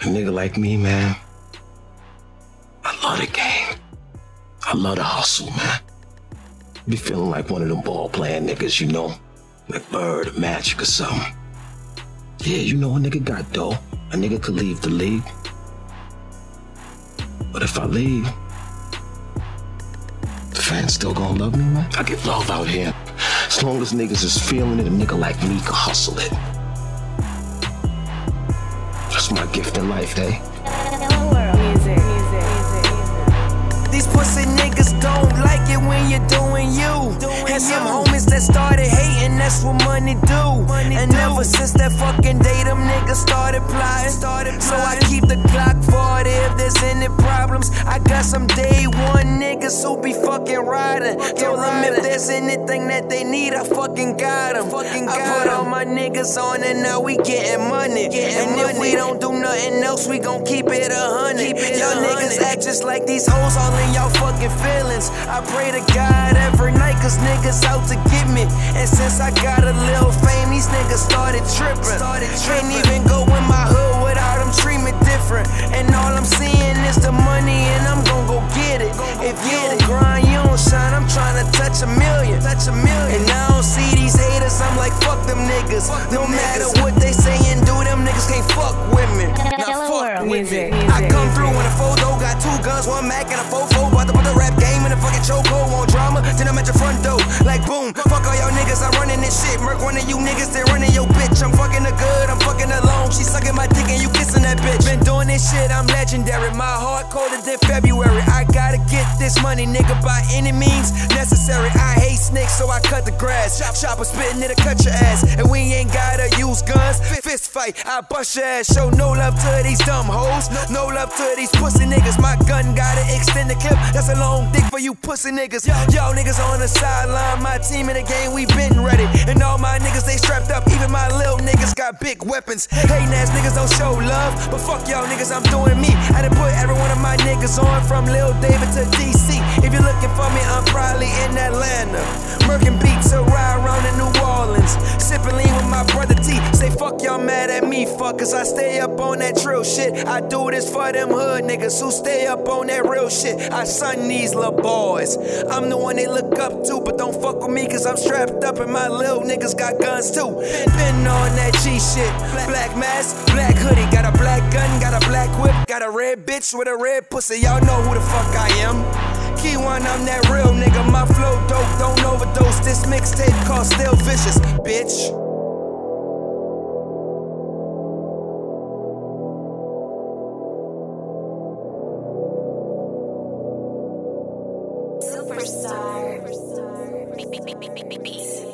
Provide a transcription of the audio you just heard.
A nigga like me, man, I love the game. I love the hustle, man. Be feeling like one of them ball playing niggas, you know, like Bird Magic or something. Yeah, you know, a nigga got dough. A nigga could leave the league. But if I leave, the fans still gonna love me, man. I get love out here. As long as niggas is feeling it, a nigga like me can hustle it. My gift in life, eh? These pussy niggas don't like it when you're doing you. Had some homies that started that's what money do. Money and ever since that fucking day, them niggas started plotting. So I keep the clock 40 if there's any problems. I got some day one niggas who be fucking riding. Told them if there's anything that they need, I fucking got them. I put all my niggas on and now we getting money. and if we don't do nothing else, we gon' keep it a hundred. Y'all niggas act just like these hoes all in y'all fucking feelings. I pray to God every night, cause niggas out to get me. And since I got a little fame, these niggas started tripping. Can't even go in my hood without them treat me different. And all I'm seeing is the money, and I'm gon' go get it. If you don't grind, you don't shine. I'm trying to touch a million. Touch a million. And I don't see these haters, I'm like, fuck them niggas. No matter what they say and do, them niggas can't fuck with me. Now fuck with Music, me. I come through in a photo, got two guns, one Mac and a fofo. About to put the rap game in a fucking legendary. My heart colder than February. I gotta get this money, nigga, by any means necessary. I hate snakes, so I cut the grass. Chop Chopper spitting, it'll cut your ass. And we ain't gotta use guns. Fist fight, I bust your ass. Show no love to these dumb hoes. No love to these pussy niggas. My gun got an extended clip. That's a long dick for you pussy niggas. Y'all niggas on the sideline. My team in the game, we been ready. And all my niggas, they strapped up. Even my little niggas got big weapons. Hating ass niggas don't. But fuck y'all niggas, I'm doing me. I done put every one of my niggas on from Lil David to DC. If you're looking for me, I'm probably in Atlanta. Merkin beats a ride around in New Orleans. Sipping lean with my brother T. Say fuckers. I stay up on that trill shit. I do this for them hood niggas who stay up on that real shit. I son these little boys. I'm the one they look up to, but don't fuck with me cause I'm strapped up and my little niggas got guns too. Been on that G shit. Black mask, black hoodie, got a black gun, got a black whip, got a red bitch with a red pussy. Y'all know who the fuck I am. Ke'Juan, I'm that real nigga. My flow dope, don't overdose. This mixtape called Still Vicious, bitch. Superstar. Beats.